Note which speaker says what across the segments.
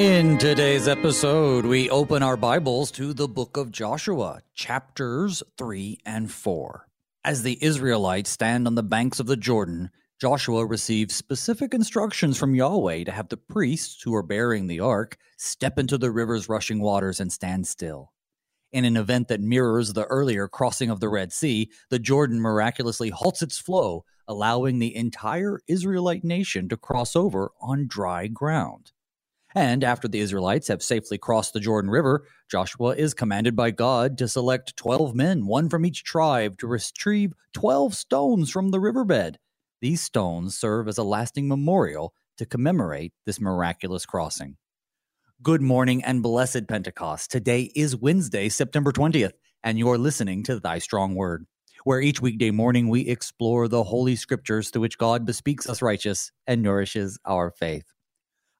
Speaker 1: In today's episode, we open our Bibles to the book of Joshua, chapters 3 and 4. As the Israelites stand on the banks of the Jordan, Joshua receives specific instructions from Yahweh to have the priests who are bearing the ark step into the river's rushing waters and stand still. In an event that mirrors the earlier crossing of the Red Sea, the Jordan miraculously halts its flow, allowing the entire Israelite nation to cross over on dry ground. And after the Israelites have safely crossed the Jordan River, Joshua is commanded by God to select 12 men, one from each tribe, to retrieve 12 stones from the riverbed. These stones serve as a lasting memorial to commemorate this miraculous crossing. Good morning and blessed Pentecost. Today is Wednesday, September 20th, and you're listening to Thy Strong Word, where each weekday morning we explore the Holy Scriptures through which God bespeaks us righteous and nourishes our faith.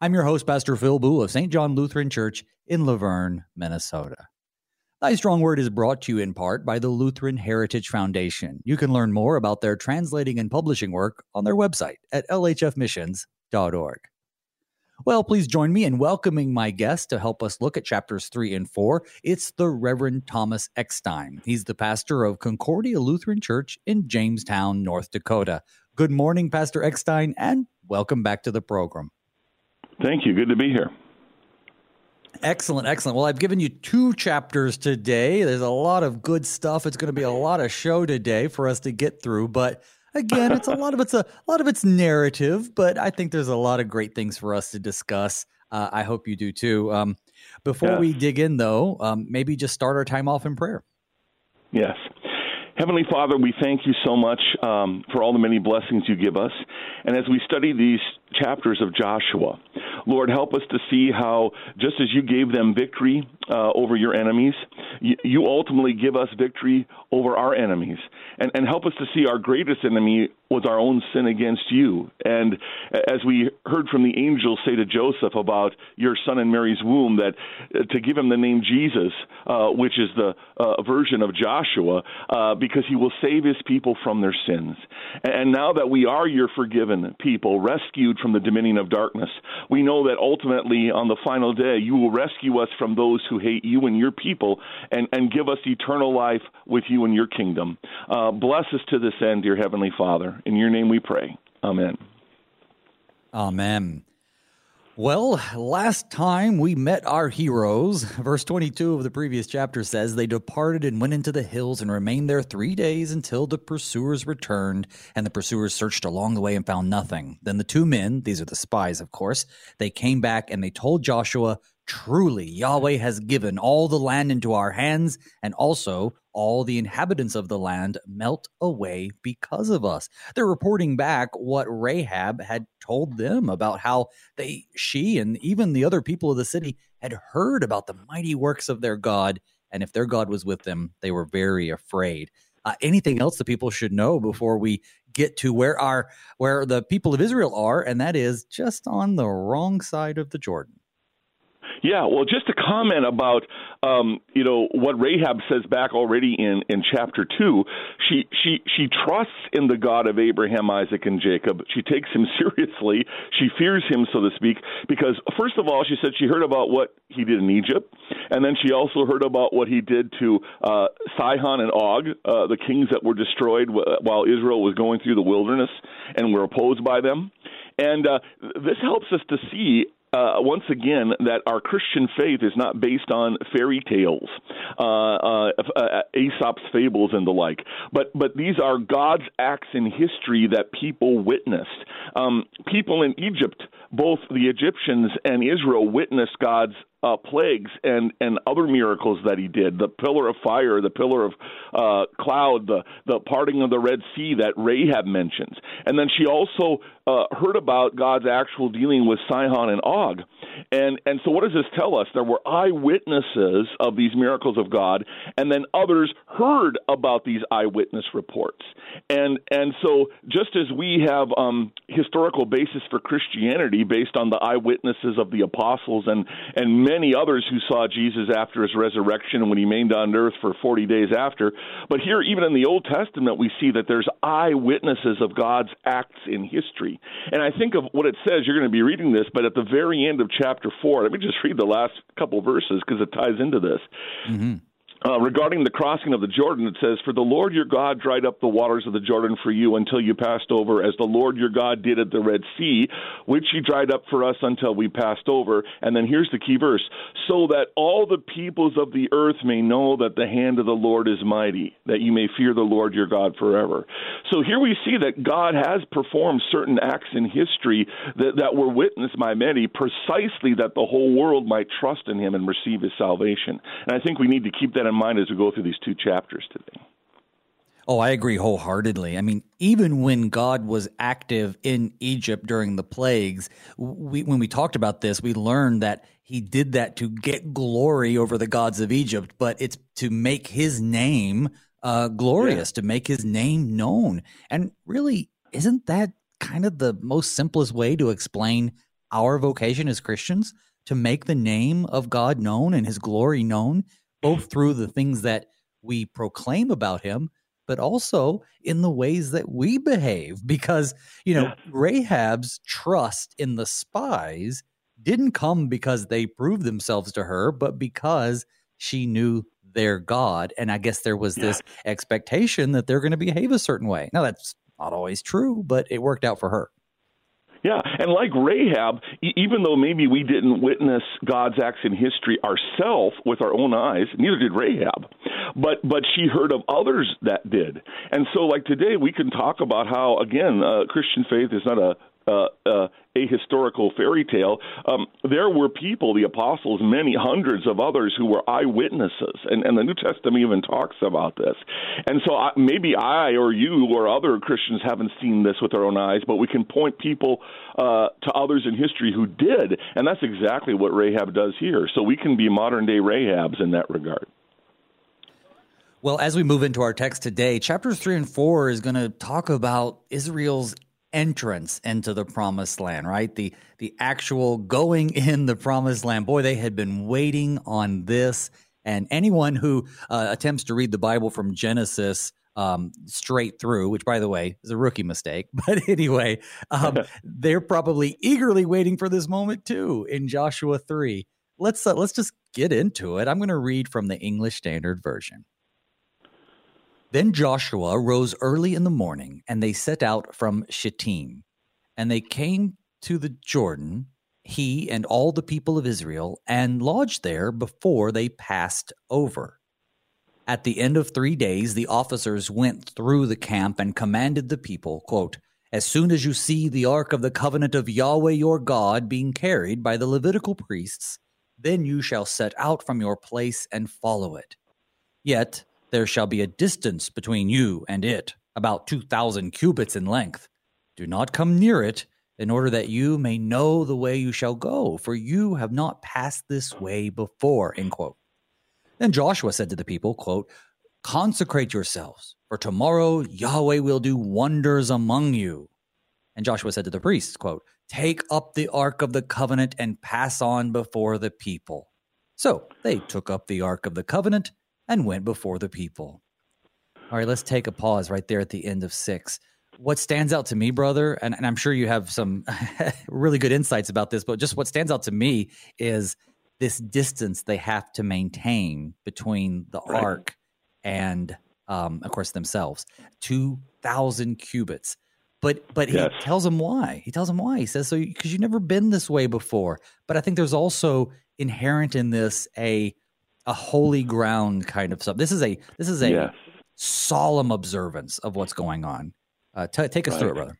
Speaker 1: I'm your host, Pastor Phil Booe of St. John Lutheran Church in La Vergne, Minnesota. Thy Strong Word is brought to you in part by the Lutheran Heritage Foundation. You can learn more about their translating and publishing work on their website at lhfmissions.org. Well, please join me in welcoming my guest to help us look at chapters 3 and 4. It's the Reverend Thomas Eckstein. He's the pastor of Concordia Lutheran Church in Jamestown, North Dakota. Good morning, Pastor Eckstein, and welcome back to the program.
Speaker 2: Thank you. Good to be here.
Speaker 1: Excellent, excellent. Well, I've given you two chapters today. There's a lot of good stuff. It's going to be a lot of show today for us to get through, but again, it's a lot of it's a, a lot of it's narrative, but I think there's a lot of great things for us to discuss. Uh, I hope you do too. Um, before yes. we dig in, though, um, maybe just start our time off in prayer.
Speaker 2: Yes. Heavenly Father, we thank you so much um, for all the many blessings you give us. And as we study these chapters of Joshua, Lord, help us to see how, just as you gave them victory uh, over your enemies, you, you, ultimately give us victory over our enemies. And, and help us to see our greatest enemy was our own sin against you. And as we heard from the angel say to Joseph about your son in Mary's womb, that uh, to give him the name Jesus, uh, which is the uh, version of Joshua, uh, because he will save his people from their sins. And now that we are your forgiven people, rescued from the dominion of darkness, we know that ultimately on the final day you will rescue us from those who hate you and your people and, and give us eternal life with you in your kingdom. Uh, bless us to this end, dear Heavenly Father. In your name we pray. Amen.
Speaker 1: Amen. Well, last time we met our heroes, verse 22 of the previous chapter says, They departed and went into the hills and remained there three days until the pursuers returned, and the pursuers searched along the way and found nothing. Then the two men, these are the spies, of course, they came back and they told Joshua, Truly, Yahweh has given all the land into our hands, and also all the inhabitants of the land melt away because of us. They're reporting back what Rahab had told them about how they, she, and even the other people of the city had heard about the mighty works of their God, and if their God was with them, they were very afraid. Uh, anything else that people should know before we get to where our where the people of Israel are, and that is just on the wrong side of the Jordan.
Speaker 2: Yeah, well, just a comment about um, you know what Rahab says back already in in chapter two. She she she trusts in the God of Abraham, Isaac, and Jacob. She takes him seriously. She fears him, so to speak, because first of all, she said she heard about what he did in Egypt, and then she also heard about what he did to uh, Sihon and Og, uh, the kings that were destroyed while Israel was going through the wilderness and were opposed by them. And uh, this helps us to see uh, once again that our Christian faith is not based on fairy tales, uh, uh, uh, Aesop's fables and the like, but but these are God's acts in history that people witnessed. Um, people in Egypt, both the Egyptians and Israel, witnessed God's uh, plagues and and other miracles that he did. The pillar of fire the pillar of uh, cloud the the parting of the red sea that rahab mentions. And then she also uh, heard about god's actual dealing with sihon and og. And and so what does this tell us? There were eyewitnesses of these miracles of god and then others heard about these eyewitness reports. And and so just as we have um, historical basis for christianity based on the eyewitnesses of the apostles and and many others who saw Jesus after his resurrection when he remained on earth for 40 days after. But here, even in the Old Testament, we see that there's eyewitnesses of God's acts in history. And I think of what it says, you're going to be reading this, but at the very end of chapter 4, let me just read the last couple verses because it ties into this. Mm-hmm. Uh, regarding the crossing of the Jordan, it says, For the Lord your God dried up the waters of the Jordan for you until you passed over, as the Lord your God did at the Red Sea, which he dried up for us until we passed over. And then here's the key verse So that all the peoples of the earth may know that the hand of the Lord is mighty, that you may fear the Lord your God forever. So here we see that God has performed certain acts in history that, that were witnessed by many precisely that the whole world might trust in him and receive his salvation. And I think we need to keep that in mind as we go through these two chapters today.
Speaker 1: Oh, I agree wholeheartedly. I mean, even when God was active in Egypt during the plagues, we, when we talked about this, we learned that he did that to get glory over the gods of Egypt, but it's to make his name uh, glorious, yeah. to make his name known. And really, isn't that kind of the most simplest way to explain our vocation as Christians? To make the name of God known and his glory known both through the things that we proclaim about him, but also in the ways that we behave. Because, you know, yeah. Rahab's trust in the spies didn't come because they proved themselves to her, but because she knew their God. And I guess there was yeah. this expectation that they're going to behave a certain way. Now, that's not always true, but it worked out for her.
Speaker 2: Yeah, and like Rahab, even though maybe we didn't witness God's acts in history ourselves with our own eyes, neither did Rahab, but but she heard of others that did. And so, like today, we can talk about how again, uh, Christian faith is not a uh, uh, a historical fairy tale. Um, there were people, the apostles, many hundreds of others who were eyewitnesses, and, and the New Testament even talks about this. And so I, maybe I or you or other Christians haven't seen this with our own eyes, but we can point people uh, to others in history who did, and that's exactly what Rahab does here. So we can be modern day Rahabs in that regard.
Speaker 1: Well, as we move into our text today, chapters three and four is going to talk about Israel's entrance into the promised land, right? The the actual going in the promised land. Boy, they had been waiting on this. And anyone who uh, attempts to read the Bible from Genesis um, straight through, which by the way is a rookie mistake, but anyway, um, they're probably eagerly waiting for this moment too in Joshua three. Let's uh, let's just get into it. I'm going to read from the English Standard Version. Then Joshua rose early in the morning, and they set out from Shittim. And they came to the Jordan, he and all the people of Israel, and lodged there before they passed over. At the end of three days, the officers went through the camp and commanded the people, quote, As soon as you see the ark of the covenant of Yahweh your God being carried by the Levitical priests, then you shall set out from your place and follow it. Yet there shall be a distance between you and it, about two thousand cubits in length. Do not come near it, in order that you may know the way you shall go, for you have not passed this way before. End quote. Then Joshua said to the people, quote, Consecrate yourselves, for tomorrow Yahweh will do wonders among you. And Joshua said to the priests, quote, Take up the ark of the covenant and pass on before the people. So they took up the ark of the covenant and went before the people. All right, let's take a pause right there at the end of six. What stands out to me, brother, and, and I'm sure you have some really good insights about this, but just what stands out to me is this distance they have to maintain between the right. ark and, um, of course, themselves 2,000 cubits. But but yes. he tells him why. He tells him why. He says so because you've never been this way before. But I think there's also inherent in this a a holy ground kind of stuff. This is a this is a yes. solemn observance of what's going on. Uh, t- take us right. through it, brother.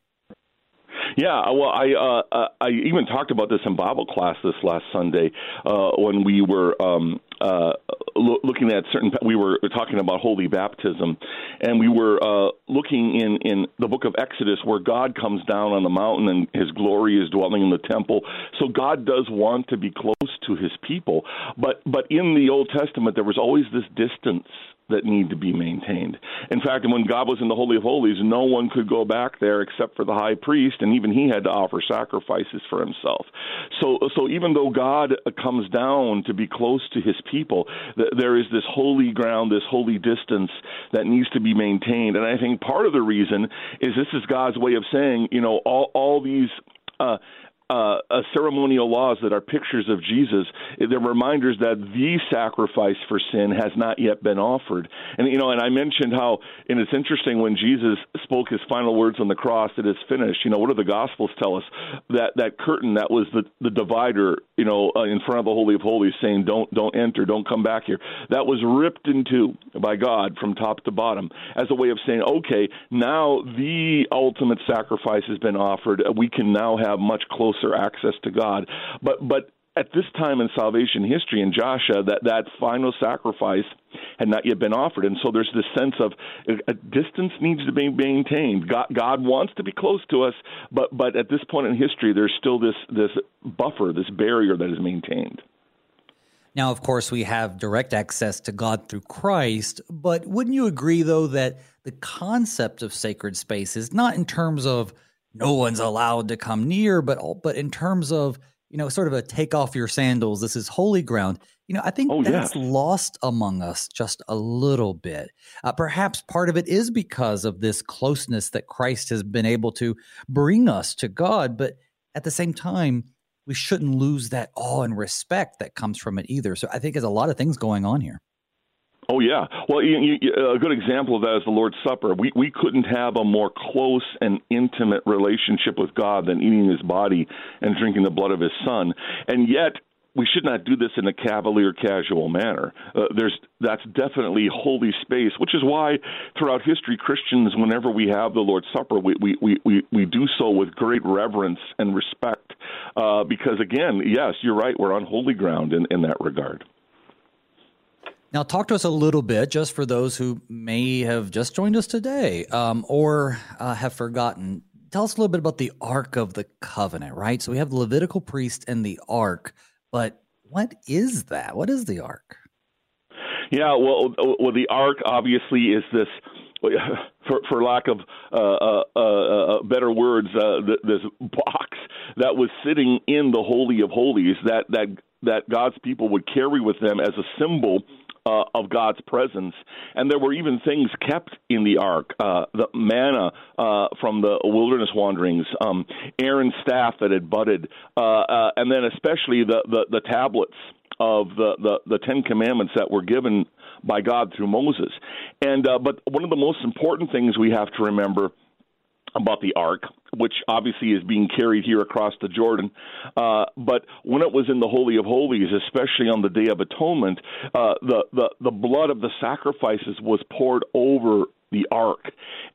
Speaker 2: Yeah, well, I uh, uh, I even talked about this in Bible class this last Sunday uh, when we were um, uh, lo- looking at certain. We were talking about holy baptism, and we were uh, looking in in the book of Exodus where God comes down on the mountain and His glory is dwelling in the temple. So God does want to be close to His people, but but in the Old Testament there was always this distance that need to be maintained. In fact, when God was in the Holy of Holies, no one could go back there except for the high priest, and even he had to offer sacrifices for himself. So, so even though God comes down to be close to his people, there is this holy ground, this holy distance that needs to be maintained. And I think part of the reason is this is God's way of saying, you know, all, all these uh, uh, ceremonial laws that are pictures of Jesus, they're reminders that the sacrifice for sin has not yet been offered. And you know, and I mentioned how, and it's interesting when Jesus spoke his final words on the cross, "It is finished." You know, what do the Gospels tell us? That that curtain that was the the divider, you know, uh, in front of the Holy of Holies, saying, "Don't don't enter, don't come back here." That was ripped in two by God from top to bottom as a way of saying, "Okay, now the ultimate sacrifice has been offered. We can now have much closer." Closer access to God. But but at this time in salvation history in Joshua, that that final sacrifice had not yet been offered, and so there's this sense of a distance needs to be maintained. God, God wants to be close to us, but but at this point in history, there's still this this buffer, this barrier that is maintained.
Speaker 1: Now, of course, we have direct access to God through Christ, but wouldn't you agree, though, that the concept of sacred space is not in terms of no one's allowed to come near, but but in terms of you know sort of a take off your sandals, this is holy ground. You know, I think oh, that's yeah. lost among us just a little bit. Uh, perhaps part of it is because of this closeness that Christ has been able to bring us to God, but at the same time, we shouldn't lose that awe and respect that comes from it either. So I think there's a lot of things going on here.
Speaker 2: Oh yeah. Well, you, you, a good example of that is the Lord's Supper. We we couldn't have a more close and intimate relationship with God than eating His body and drinking the blood of His Son, and yet we should not do this in a cavalier, casual manner. Uh, there's that's definitely holy space, which is why throughout history, Christians, whenever we have the Lord's Supper, we we we we, do so with great reverence and respect, uh, because again, yes, you're right, we're on holy ground in in that regard.
Speaker 1: Now, talk to us a little bit, just for those who may have just joined us today um, or uh, have forgotten. Tell us a little bit about the Ark of the Covenant, right? So we have the Levitical priest and the Ark, but what is that? What is the Ark?
Speaker 2: Yeah, well, well, the Ark obviously is this for for lack of uh, uh, uh, uh better words, uh, this box that was sitting in the holy of holies that that that God's people would carry with them as a symbol uh, of God's presence. And there were even things kept in the ark uh, the manna uh, from the wilderness wanderings, um, Aaron's staff that had budded, uh, uh, and then especially the, the, the tablets of the, the, the Ten Commandments that were given by God through Moses. And uh, but one of the most important things we have to remember about the ark, which obviously is being carried here across the Jordan. Uh, but when it was in the Holy of Holies, especially on the Day of Atonement, uh, the, the, the blood of the sacrifices was poured over the ark.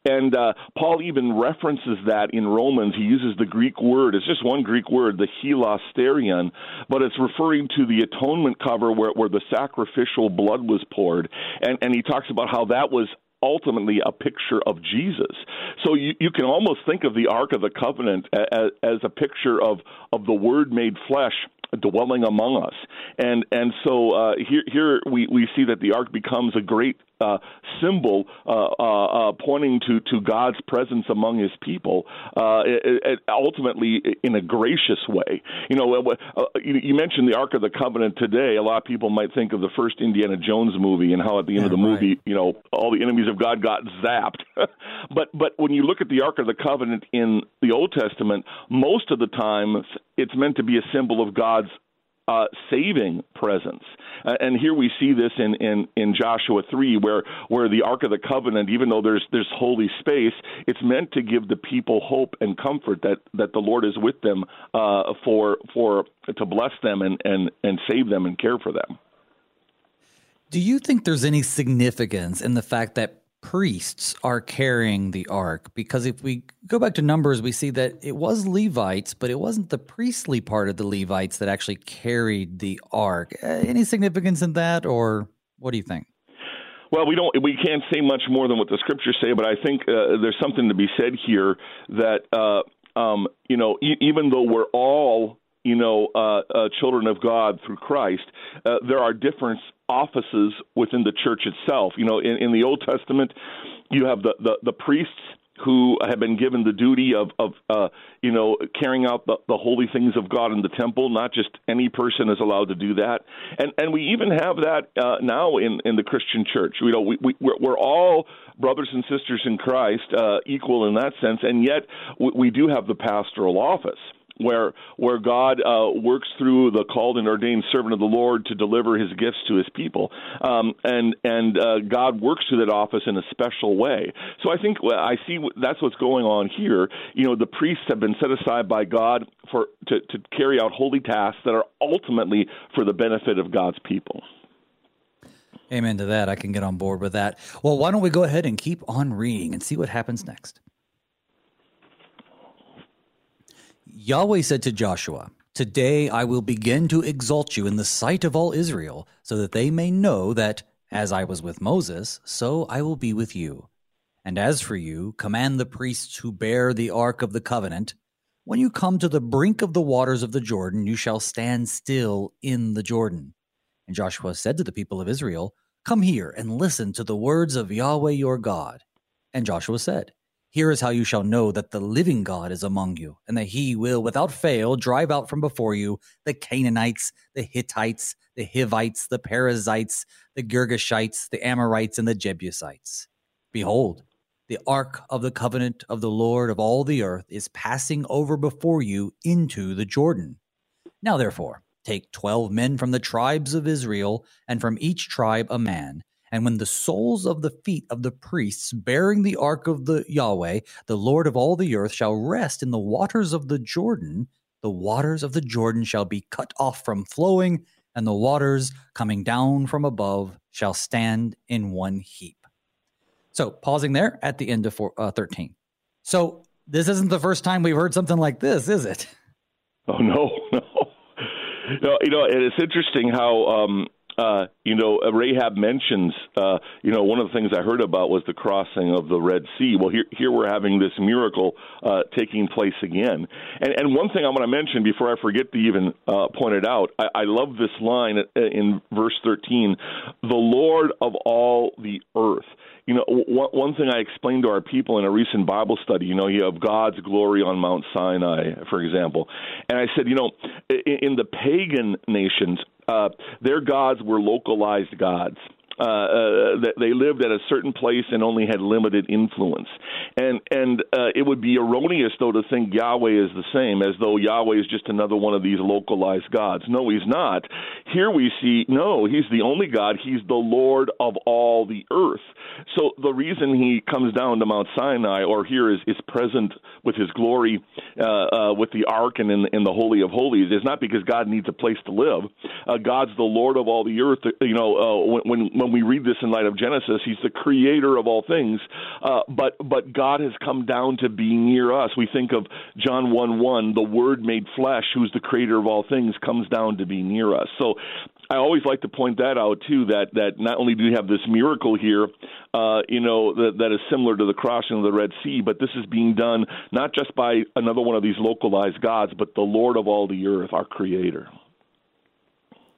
Speaker 2: And uh, Paul even references that in Romans. He uses the Greek word, it's just one Greek word, the hilasterion, but it's referring to the atonement cover where, where the sacrificial blood was poured. And, and he talks about how that was ultimately a picture of Jesus. So you, you can almost think of the Ark of the Covenant as, as a picture of, of the Word made flesh dwelling among us. And and so uh, here here we, we see that the ark becomes a great uh, symbol uh, uh, uh, pointing to, to God's presence among His people, uh, it, it, ultimately in a gracious way. You know, uh, you, you, mentioned the Ark of the Covenant today. A lot of people might think of the first Indiana Jones movie and how at the end yeah, of the movie, right. you know, all the enemies of God got zapped. but but when you look at the Ark of the Covenant in the Old Testament, most of the time it's meant to be a symbol of God's uh, saving presence. Uh, and here we see this in, in, in Joshua 3, where, where the Ark of the Covenant, even though there's, there's holy space, it's meant to give the people hope and comfort that, that the Lord is with them uh, for, for, to bless them and, and, and save them and care for them.
Speaker 1: Do you think there's any significance in the fact that priests are carrying the ark because if we go back to numbers we see that it was levites but it wasn't the priestly part of the levites that actually carried the ark uh, any significance in that or what do you think
Speaker 2: well, we don't. We can't say much more than what the scriptures say, but I think uh, there's something to be said here that uh, um, you know, e- even though we're all you know, uh, uh, children of God through Christ, uh, there are different offices within the church itself. You know, in, in the Old Testament, you have the, the, the priests who have been given the duty of, of uh, you know, carrying out the, the holy things of God in the temple. Not just any person is allowed to do that, and and we even have that uh, now in, in the Christian church. You know, we, we we're, we're all brothers and sisters in Christ, uh, equal in that sense, and yet we, we do have the pastoral office where where God uh, works through the called and ordained servant of the Lord to deliver His gifts to His people, um, and and uh, God works through that office in a special way. So I think I see that's what's going on here. You know, the priests have been set aside by God for to, to carry out holy tasks that are ultimately for the benefit of God's people.
Speaker 1: Amen to that. I can get on board with that. Well, why don't we go ahead and keep on reading and see what happens next? Yahweh said to Joshua, Today I will begin to exalt you in the sight of all Israel, so that they may know that, as I was with Moses, so I will be with you. And as for you, command the priests who bear the ark of the covenant, when you come to the brink of the waters of the Jordan, you shall stand still in the Jordan. And Joshua said to the people of Israel, Come here and listen to the words of Yahweh your God. And Joshua said, here is how you shall know that the living God is among you, and that he will without fail drive out from before you the Canaanites, the Hittites, the Hivites, the Perizzites, the Girgashites, the Amorites, and the Jebusites. Behold, the ark of the covenant of the Lord of all the earth is passing over before you into the Jordan. Now, therefore, take twelve men from the tribes of Israel, and from each tribe a man and when the soles of the feet of the priests bearing the ark of the Yahweh, the Lord of all the earth, shall rest in the waters of the Jordan, the waters of the Jordan shall be cut off from flowing, and the waters coming down from above shall stand in one heap. So, pausing there at the end of four, uh, 13. So, this isn't the first time we've heard something like this, is it?
Speaker 2: Oh, no, no. No, you know, it's interesting how um, uh, you know, uh, Rahab mentions, uh, you know, one of the things I heard about was the crossing of the Red Sea. Well, here, here we're having this miracle uh, taking place again. And, and one thing I want to mention before I forget to even uh, point it out, I, I love this line in verse 13 the Lord of all the earth. You know, one, thing I explained to our people in a recent Bible study, you know, you have God's glory on Mount Sinai, for example. And I said, you know, in the pagan nations, uh, their gods were localized gods uh, uh, they lived at a certain place and only had limited influence. And and uh, it would be erroneous though to think Yahweh is the same, as though Yahweh is just another one of these localized gods. No, he's not. Here we see no, he's the only God. He's the Lord of all the earth. So the reason he comes down to Mount Sinai or here is is present with his glory uh, uh, with the ark and in, in the holy of holies is not because God needs a place to live. Uh, God's the Lord of all the earth. You know uh, when when when we read this in light of Genesis, He's the creator of all things. Uh, but but God has come down to be near us. We think of John one one, the Word made flesh, who's the creator of all things, comes down to be near us. So I always like to point that out too. That that not only do we have this miracle here, uh, you know, that, that is similar to the crossing of the Red Sea, but this is being done not just by another one of these localized gods, but the Lord of all the earth, our Creator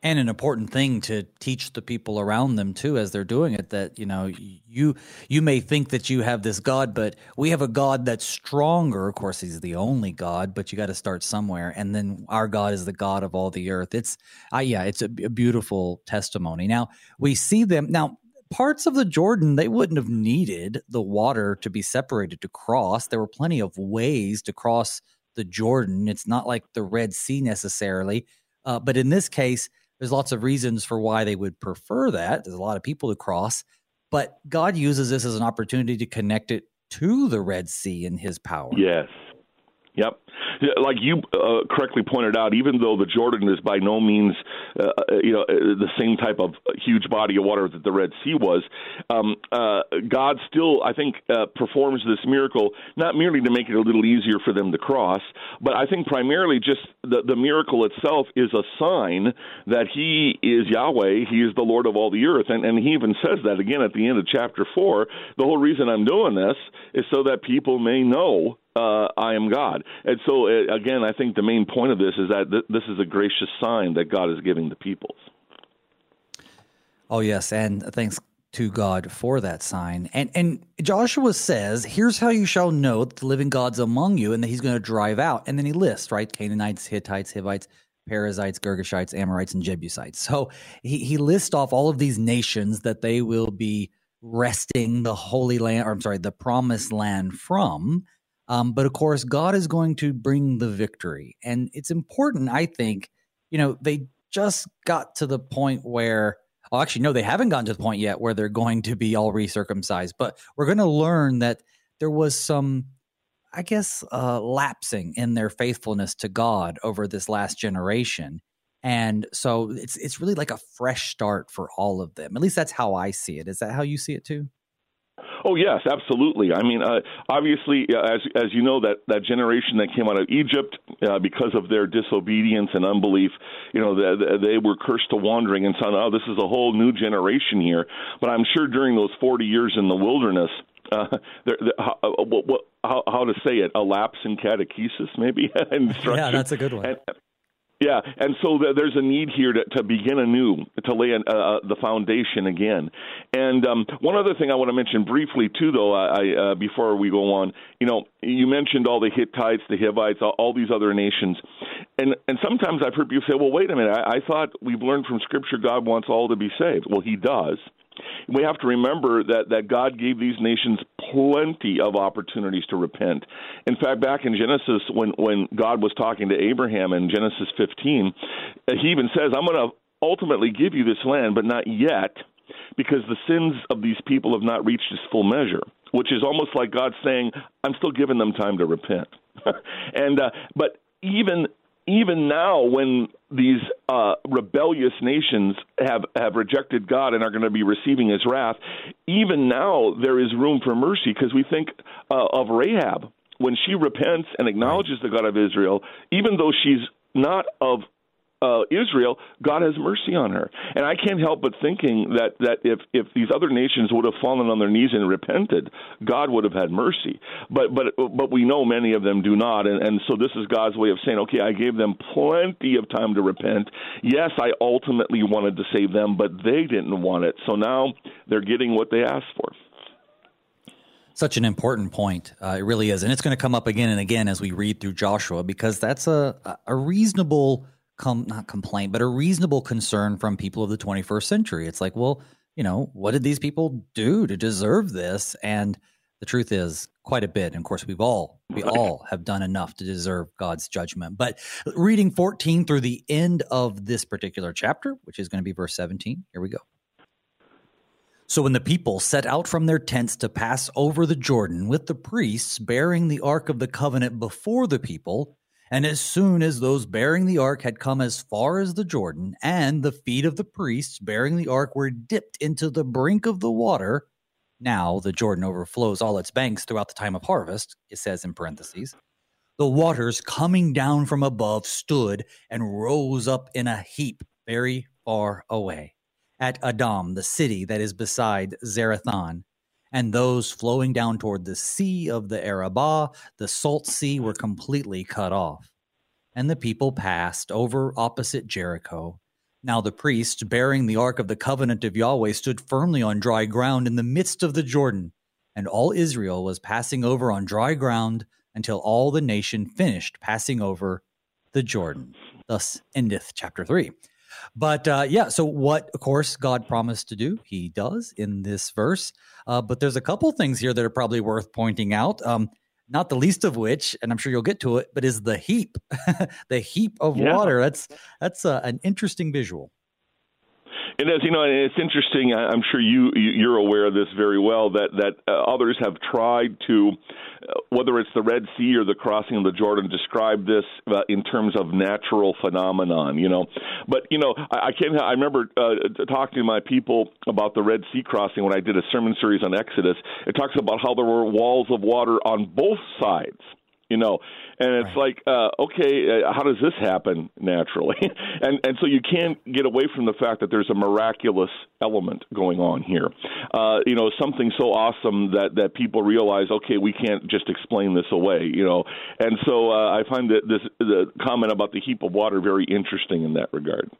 Speaker 1: and an important thing to teach the people around them too as they're doing it that you know you you may think that you have this god but we have a god that's stronger. Of course he's the only god but you got to start somewhere and then our god is the god of all the earth. It's uh, yeah it's a, a beautiful testimony. Now we see them now parts of the jordan they wouldn't have needed the water to be separated to cross. There were plenty of ways to cross the jordan. It's not like the red sea necessarily uh, but in this case there's lots of reasons for why they would prefer that. There's a lot of people to cross, but God uses this as an opportunity to connect it to the Red Sea in His power.
Speaker 2: Yes. Yep like you uh, correctly pointed out, even though the Jordan is by no means, uh, uh you know, uh, the same type of huge body of water that the Red Sea was, um, uh, God still, I think, uh, performs this miracle not merely to make it a little easier for them to cross, but I think primarily just the, the miracle itself is a sign that He is Yahweh, He is the Lord of all the earth, and and He even says that again at the end of chapter four. The whole reason I'm doing this is so that people may know uh, I am God. And so, uh, again, I think the main point of this is that th- this is a gracious sign that God is giving the peoples.
Speaker 1: Oh, yes. And thanks to God for that sign. And and Joshua says, "Here's how you shall know that the living God's among you, and that He's going to drive out." And then he lists right Canaanites, Hittites, Hivites, Perizzites, Girgashites, Amorites, and Jebusites. So he he lists off all of these nations that they will be wresting the Holy Land, or I'm sorry, the Promised Land from. Um, but of course, God is going to bring the victory, and it's important. I think, you know, they just got to the point where Oh, actually, no, they haven't gotten to the point yet where they're going to be all recircumcised. But we're going to learn that there was some, I guess, uh, lapsing in their faithfulness to God over this last generation. And so it's it's really like a fresh start for all of them. At least that's how I see it. Is that how you see it too?
Speaker 2: Oh yes, absolutely. I mean, uh, obviously, as as you know, that that generation that came out of Egypt uh, because of their disobedience and unbelief, you know, they, they were cursed to wandering, and so "Oh, this is a whole new generation here. But I'm sure during those 40 years in the wilderness, uh, there, there, how, uh, what, what, how, how to say it, a lapse in catechesis, maybe.
Speaker 1: yeah, that's a good one.
Speaker 2: And, yeah, and so there's a need here to, to begin anew, to lay an, uh, uh, the foundation again. And um, one other thing I want to mention briefly too, though, I, uh, before we go on, you know, you mentioned all the Hittites, the Hivites, all, all these other nations, and and sometimes I've heard people say, well, wait a minute, I, I thought we've learned from Scripture God wants all to be saved. Well, He does. We have to remember that, that God gave these nations plenty of opportunities to repent. In fact, back in Genesis, when, when God was talking to Abraham in Genesis 15, he even says, I'm going to ultimately give you this land, but not yet, because the sins of these people have not reached its full measure which is almost like God saying, "I'm still giving them time to repent." and uh, but even even now, when these uh, rebellious nations have, have rejected God and are going to be receiving his wrath, even now there is room for mercy because we think uh, of Rahab. When she repents and acknowledges the God of Israel, even though she's not of uh, Israel, God has mercy on her. And I can't help but thinking that that if if these other nations would have fallen on their knees and repented, God would have had mercy. But but but we know many of them do not, and and so this is God's way of saying, okay, I gave them plenty of time to repent. Yes, I ultimately wanted to save them, but they didn't want it. So now they're getting what they asked for
Speaker 1: such an important point. Uh, it really is, and it's going to come up again and again as we read through Joshua because that's a a reasonable com- not complaint, but a reasonable concern from people of the 21st century. It's like, well, you know, what did these people do to deserve this? And the truth is quite a bit. And of course, we've all we all have done enough to deserve God's judgment. But reading 14 through the end of this particular chapter, which is going to be verse 17, here we go. So when the people set out from their tents to pass over the Jordan with the priests bearing the ark of the covenant before the people, and as soon as those bearing the ark had come as far as the Jordan, and the feet of the priests bearing the ark were dipped into the brink of the water, now the Jordan overflows all its banks throughout the time of harvest, it says in parentheses. The waters coming down from above stood and rose up in a heap very far away at Adam, the city that is beside Zarethan, and those flowing down toward the sea of the Arabah, the salt sea, were completely cut off. And the people passed over opposite Jericho. Now the priests, bearing the ark of the covenant of Yahweh, stood firmly on dry ground in the midst of the Jordan, and all Israel was passing over on dry ground until all the nation finished passing over the Jordan. Thus endeth chapter 3. But uh, yeah, so what, of course, God promised to do, he does in this verse. Uh, but there's a couple things here that are probably worth pointing out. Um, not the least of which, and I'm sure you'll get to it, but is the heap, the heap of yeah. water. That's that's uh, an interesting visual.
Speaker 2: It is, you know, it's interesting. I'm sure you you're aware of this very well. That that uh, others have tried to, uh, whether it's the Red Sea or the crossing of the Jordan, describe this uh, in terms of natural phenomenon. You know, but you know, I, I can't. I remember uh, talking to my people about the Red Sea crossing when I did a sermon series on Exodus. It talks about how there were walls of water on both sides you know? And it's right. like uh okay uh, how does this happen naturally? And and so you can't get away from the fact that there's a miraculous element going on here. Uh you know something so awesome that that people realize okay we can't just explain this away you know? And so uh, i find that this the comment about the heap of water very interesting in that regard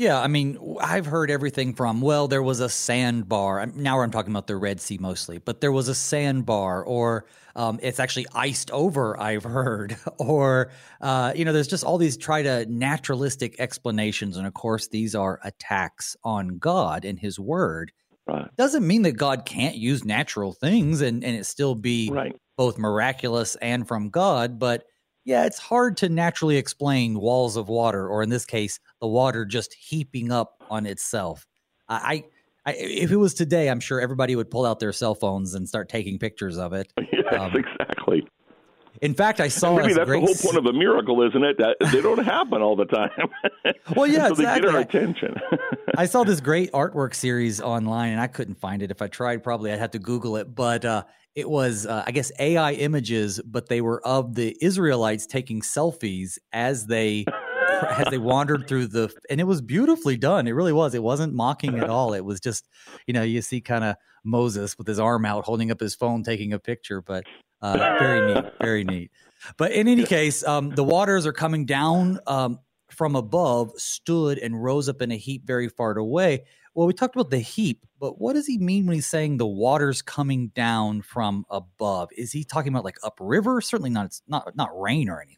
Speaker 1: yeah, I mean, I've heard everything from, well, there was a sandbar. Now I'm talking about the Red Sea mostly, but there was a sandbar, or um, it's actually iced over, I've heard. or, uh, you know, there's just all these try to naturalistic explanations. And of course, these are attacks on God and his word. Right. Doesn't mean that God can't use natural things and, and it still be right. both miraculous and from God, but yeah, it's hard to naturally explain walls of water, or in this case, the water just heaping up on itself. I, I if it was today, I'm sure everybody would pull out their cell phones and start taking pictures of it.
Speaker 2: Yes, um, exactly.
Speaker 1: In fact, I saw
Speaker 2: maybe that's the whole point of a miracle, isn't it? That they don't happen all the time.
Speaker 1: well, yeah,
Speaker 2: so
Speaker 1: exactly.
Speaker 2: they get our attention.
Speaker 1: I saw this great artwork series online, and I couldn't find it. If I tried, probably I'd have to Google it. But uh, it was uh, i guess ai images but they were of the israelites taking selfies as they as they wandered through the and it was beautifully done it really was it wasn't mocking at all it was just you know you see kind of moses with his arm out holding up his phone taking a picture but uh, very neat very neat but in any case um, the waters are coming down um, from above stood and rose up in a heap very far away well, we talked about the heap, but what does he mean when he's saying the water's coming down from above? Is he talking about like upriver? Certainly not. It's not not rain or anything.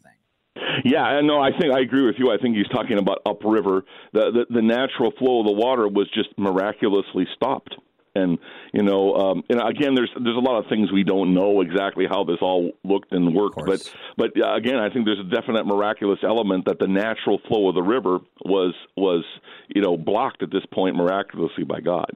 Speaker 2: Yeah, no, I think I agree with you. I think he's talking about upriver. The, the the natural flow of the water was just miraculously stopped and you know, um, and again, there's there's a lot of things we don't know exactly how this all looked and worked, but but uh, again, I think there's a definite miraculous element that the natural flow of the river was was you know blocked at this point miraculously by God.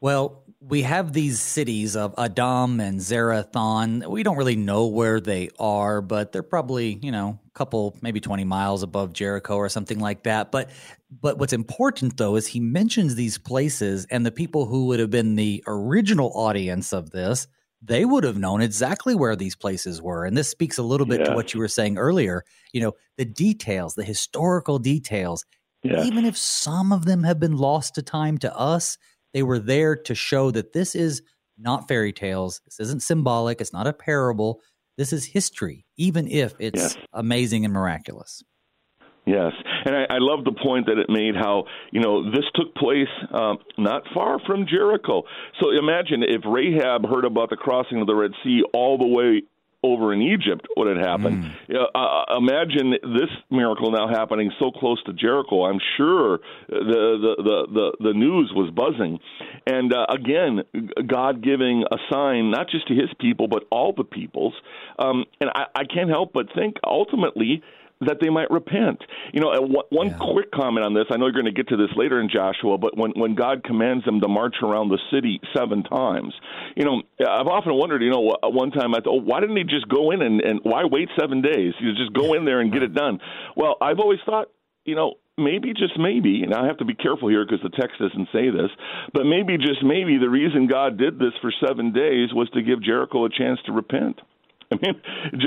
Speaker 1: Well, we have these cities of Adam and Zarethan. We don't really know where they are, but they're probably, you know, a couple, maybe 20 miles above Jericho or something like that. But but what's important though is he mentions these places and the people who would have been the original audience of this, they would have known exactly where these places were. And this speaks a little bit yeah. to what you were saying earlier, you know, the details, the historical details. Yeah. Even if some of them have been lost to time to us, they were there to show that this is not fairy tales. This isn't symbolic. It's not a parable. This is history, even if it's yes. amazing and miraculous.
Speaker 2: Yes, and I, I love the point that it made. How you know this took place um, not far from Jericho. So imagine if Rahab heard about the crossing of the Red Sea all the way over in Egypt what had happened. Mm. Uh, imagine this miracle now happening so close to Jericho. I'm sure the the the the, the news was buzzing, and uh, again, God giving a sign not just to His people but all the peoples. Um, and I, I can't help but think ultimately that they might repent. You know, one yeah. quick comment on this. I know you're going to get to this later in Joshua, but when when God commands them to march around the city seven times, you know, I've often wondered. You know, uh, one time I thought, oh, why didn't he just go in and and why wait seven days? You just go in there and get it done. Well, I've always thought, you know, maybe just maybe, and I have to be careful here because the text doesn't say this, but maybe just maybe the reason God did this for seven days was to give Jericho a chance to repent. I mean,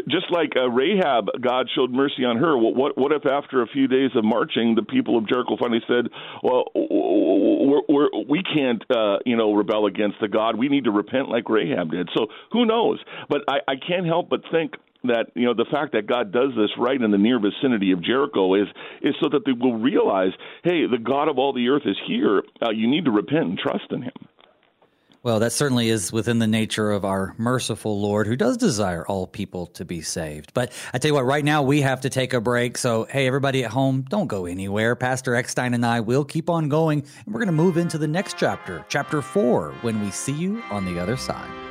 Speaker 2: just like uh, Rahab, God showed mercy on her. What what if after a few days of marching, the people of Jericho finally said, "Well, we're, we're, we can't, uh, you know, rebel against the God. We need to repent like Rahab did." So who knows? But I, I can't help but think that you know the fact that God does this right in the near vicinity of Jericho is is so that they will realize, hey, the God of all the earth is here. Uh, you need to repent and trust in Him.
Speaker 1: Well, that certainly is within the nature of our merciful Lord who does desire all people to be saved. But I tell you what, right now we have to take a break. So, hey, everybody at home, don't go anywhere. Pastor Eckstein and I will keep on going, and we're going to move into the next chapter, chapter four, when we see you on the other side.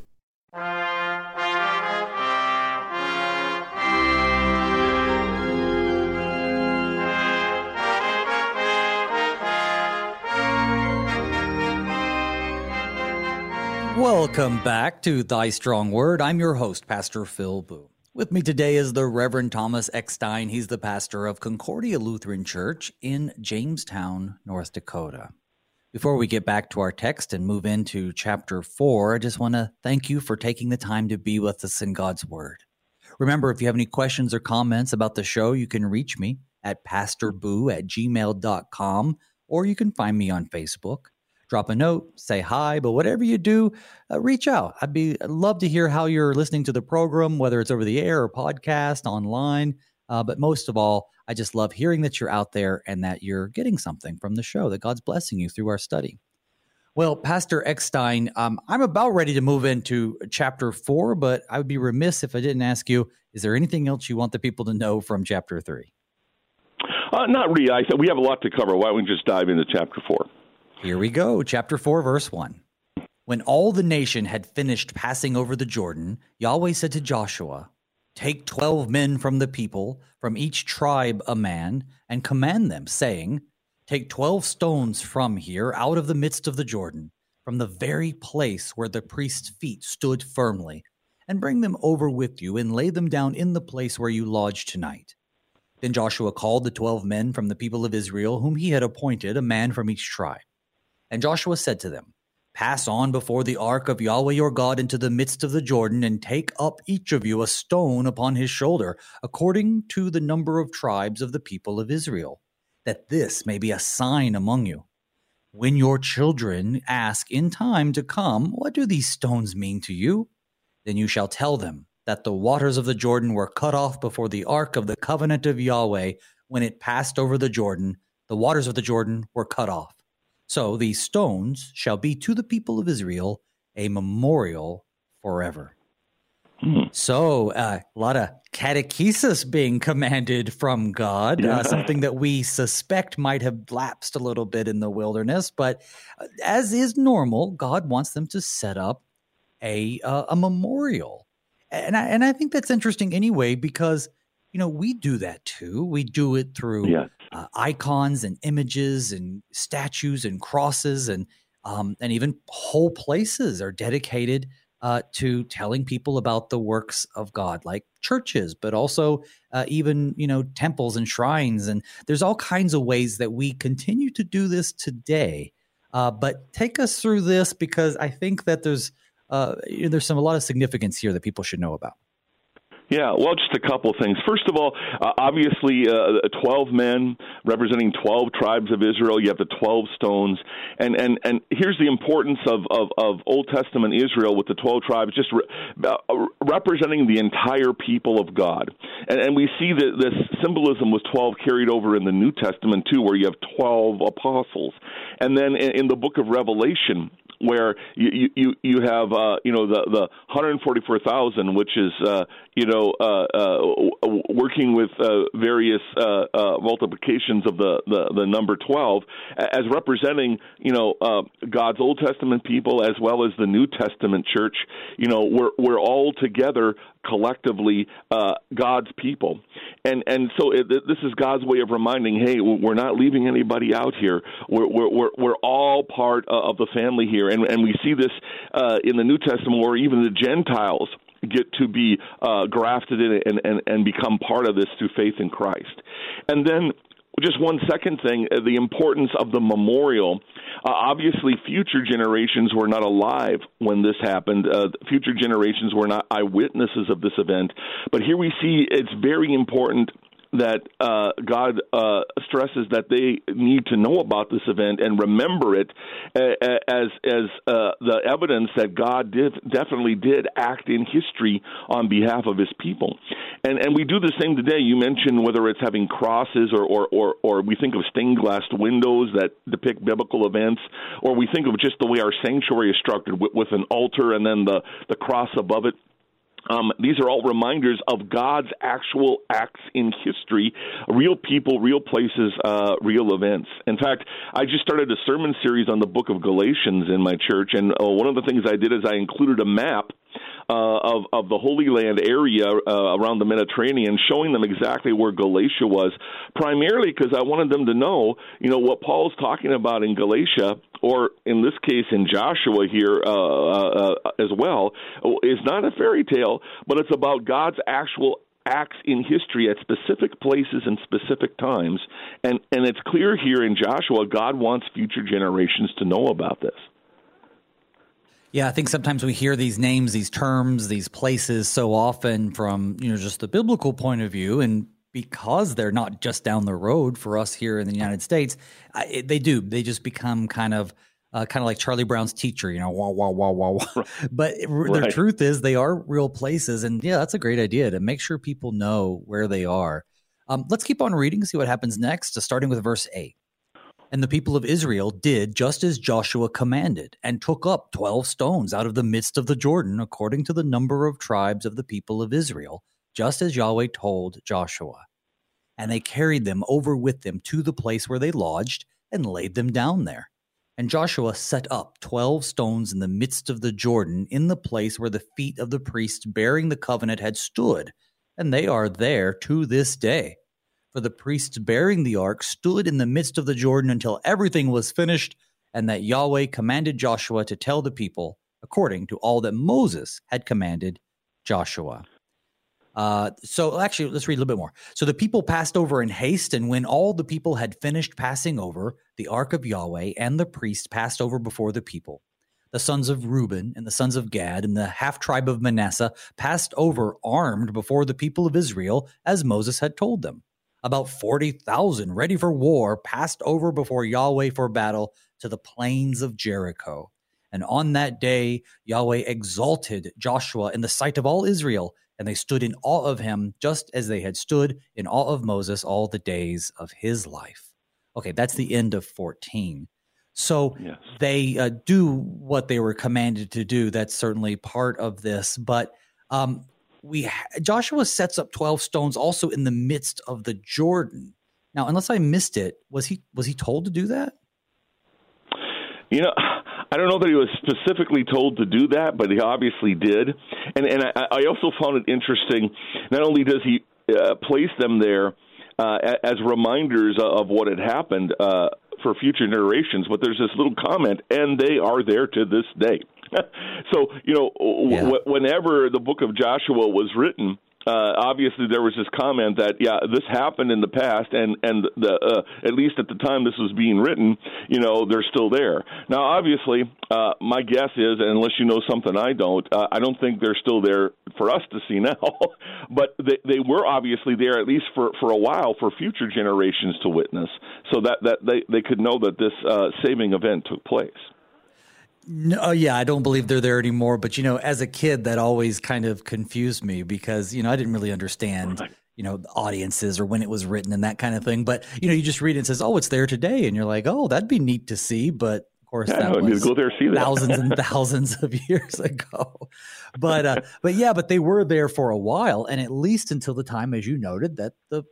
Speaker 1: Welcome back to Thy Strong Word. I'm your host, Pastor Phil Booe. With me today is the Reverend Thomas Eckstein. He's the pastor of Concordia Lutheran Church in Jamestown, North Dakota. Before we get back to our text and move into chapter 4, I just want to thank you for taking the time to be with us in God's Word. Remember, if you have any questions or comments about the show, you can reach me at pastorboo at gmail.com or you can find me on Facebook drop a note, say hi, but whatever you do, uh, reach out. I'd be I'd love to hear how you're listening to the program, whether it's over the air or podcast, online. Uh, but most of all, I just love hearing that you're out there and that you're getting something from the show, that God's blessing you through our study. Well, Pastor Eckstein, um, I'm about ready to move into chapter four, but I would be remiss if I didn't ask you: Is there anything else you want the people to know from chapter three?
Speaker 2: Uh, not really. I we have a lot to cover. Why don't we just dive into chapter four?
Speaker 1: Here we go, chapter 4, verse 1. When all the nation had finished passing over the Jordan, Yahweh said to Joshua, Take twelve men from the people, from each tribe a man, and command them, saying, Take twelve stones from here out of the midst of the Jordan, from the very place where the priest's feet stood firmly, and bring them over with you, and lay them down in the place where you lodge tonight. Then Joshua called the twelve men from the people of Israel, whom he had appointed, a man from each tribe. And Joshua said to them, Pass on before the ark of Yahweh your God into the midst of the Jordan, and take up each of you a stone upon his shoulder, according to the number of tribes of the people of Israel, that this may be a sign among you. When your children ask in time to come, What do these stones mean to you? Then you shall tell them that the waters of the Jordan were cut off before the ark of the covenant of Yahweh when it passed over the Jordan. The waters of the Jordan were cut off. So these stones shall be to the people of Israel a memorial forever. Hmm. So, uh, a lot of catechesis being commanded from God, uh, yeah. uh, something that we suspect might have lapsed a little bit in the wilderness. But uh, as is normal, God wants them to set up a uh, a memorial, and I, and I think that's interesting anyway because you know we do that too. We do it through uh, icons and images and statues and crosses and um, and even whole places are dedicated uh, to telling people about the works of God, like churches, but also uh, even you know temples and shrines. And there's all kinds of ways that we continue to do this today. Uh, but take us through this because I think that there's uh, there's some a lot of significance here that people should know about.
Speaker 2: Yeah, well, just a couple of things. First of all, uh, obviously, uh, 12 men representing 12 tribes of Israel. You have the 12 stones. And, and, and here's the importance of, of, of Old Testament Israel with the 12 tribes, just re- uh, representing the entire people of God. And, and we see that this symbolism was 12 carried over in the New Testament, too, where you have 12 apostles. And then in, in the book of Revelation, where you you you have uh, you know the the 144,000, which is uh, you know uh, uh, working with uh, various uh, uh, multiplications of the, the the number 12 as representing you know uh, God's Old Testament people as well as the New Testament church. You know we're we're all together collectively uh, God's people, and and so it, this is God's way of reminding, hey, we're not leaving anybody out here. We're we're we're, all part of the family here, and and we see this uh, in the New Testament where even the Gentiles get to be uh, grafted in and, and, and become part of this through faith in Christ. And then just one second thing uh, the importance of the memorial. Uh, obviously, future generations were not alive when this happened. Uh, future generations were not eyewitnesses of this event. But here we see it's very important that uh, God uh, stresses that they need to know about this event and remember it as as uh, the evidence that God did definitely did act in history on behalf of His people, and and we do the same today. You mentioned whether it's having crosses or or or, or we think of stained glass windows that depict biblical events, or we think of just the way our sanctuary is structured with, with an altar and then the the cross above it um, these are all reminders of God's actual acts in history, real people, real places, uh, real events. In fact, I just started a sermon series on the book of Galatians in my church, and uh, one of the things I did is I included a map uh, of of the Holy Land area uh, around the Mediterranean, showing them exactly where Galatia was, primarily because I wanted them to know, you know, what Paul's talking about in Galatia, or in this case in Joshua here uh, uh, uh as well, is not a fairy tale, but it's about God's actual acts in history at specific places and specific times. And and it's clear here in Joshua God wants future generations to know about this
Speaker 1: yeah, I think sometimes we hear these names, these terms, these places so often from, you know, just the biblical point of view and because they're not just down the road for us here in the United States, it, they do. They just become kind of uh, kind of like Charlie Brown's teacher, you know, wah wah wah wah wah. But right. the truth is, they are real places, and yeah, that's a great idea to make sure people know where they are. Um, let's keep on reading, see what happens next. Starting with verse eight. And the people of Israel did just as Joshua commanded, and took up twelve stones out of the midst of the Jordan, according to the number of tribes of the people of Israel, just as Yahweh told Joshua. And they carried them over with them to the place where they lodged, and laid them down there. And Joshua set up twelve stones in the midst of the Jordan, in the place where the feet of the priests bearing the covenant had stood, and they are there to this day for the priests bearing the ark stood in the midst of the Jordan until everything was finished, and that Yahweh commanded Joshua to tell the people according to all that Moses had commanded Joshua. Uh, so actually, let's read a little bit more. So the people passed over in haste, and when all the people had finished passing over, the ark of Yahweh and the priests passed over before the people. The sons of Reuben and the sons of Gad and the half tribe of Manasseh passed over armed before the people of Israel, as Moses had told them about 40,000 ready for war passed over before Yahweh for battle to the plains of Jericho. And on that day, Yahweh exalted Joshua in the sight of all Israel, and they stood in awe of him, just as they had stood in awe of Moses all the days of his life. Okay, that's the end of 14. So yes. they uh, do what they were commanded to do. That's certainly part of this. But um, we Joshua sets up 12 stones also in the midst of the Jordan. Now, unless I missed it, was he was he told to do that?
Speaker 2: You know, I don't know that he was specifically told to do that, but he obviously did. And and I, I also found it interesting. Not only does he uh, place them there uh, as reminders of what had happened uh, for future generations, but there's this little comment, and they are there to this day. so you know, yeah. w- whenever the book of Joshua was written, uh, obviously there was this comment that yeah this happened in the past and and the uh, at least at the time this was being written you know they're still there. Now obviously uh, my guess is unless you know something I don't uh, I don't think they're still there for us to see now. But they they were obviously there at least for for a while for future generations to witness. So that that they they could know that this uh, saving event took place
Speaker 1: no, oh, yeah, I don't believe they're there anymore. But you know, as a kid, that always kind of confused me because you know I didn't really understand right. you know audiences or when it was written and that kind of thing. But you know, you just read it and says, "Oh, it's there today," and you're like, "Oh, that'd be neat to see." But of course, yeah, that was
Speaker 2: go there, see that.
Speaker 1: thousands and thousands of years ago. But uh, but yeah, but they were there for a while, and at least until the time, as you noted, that the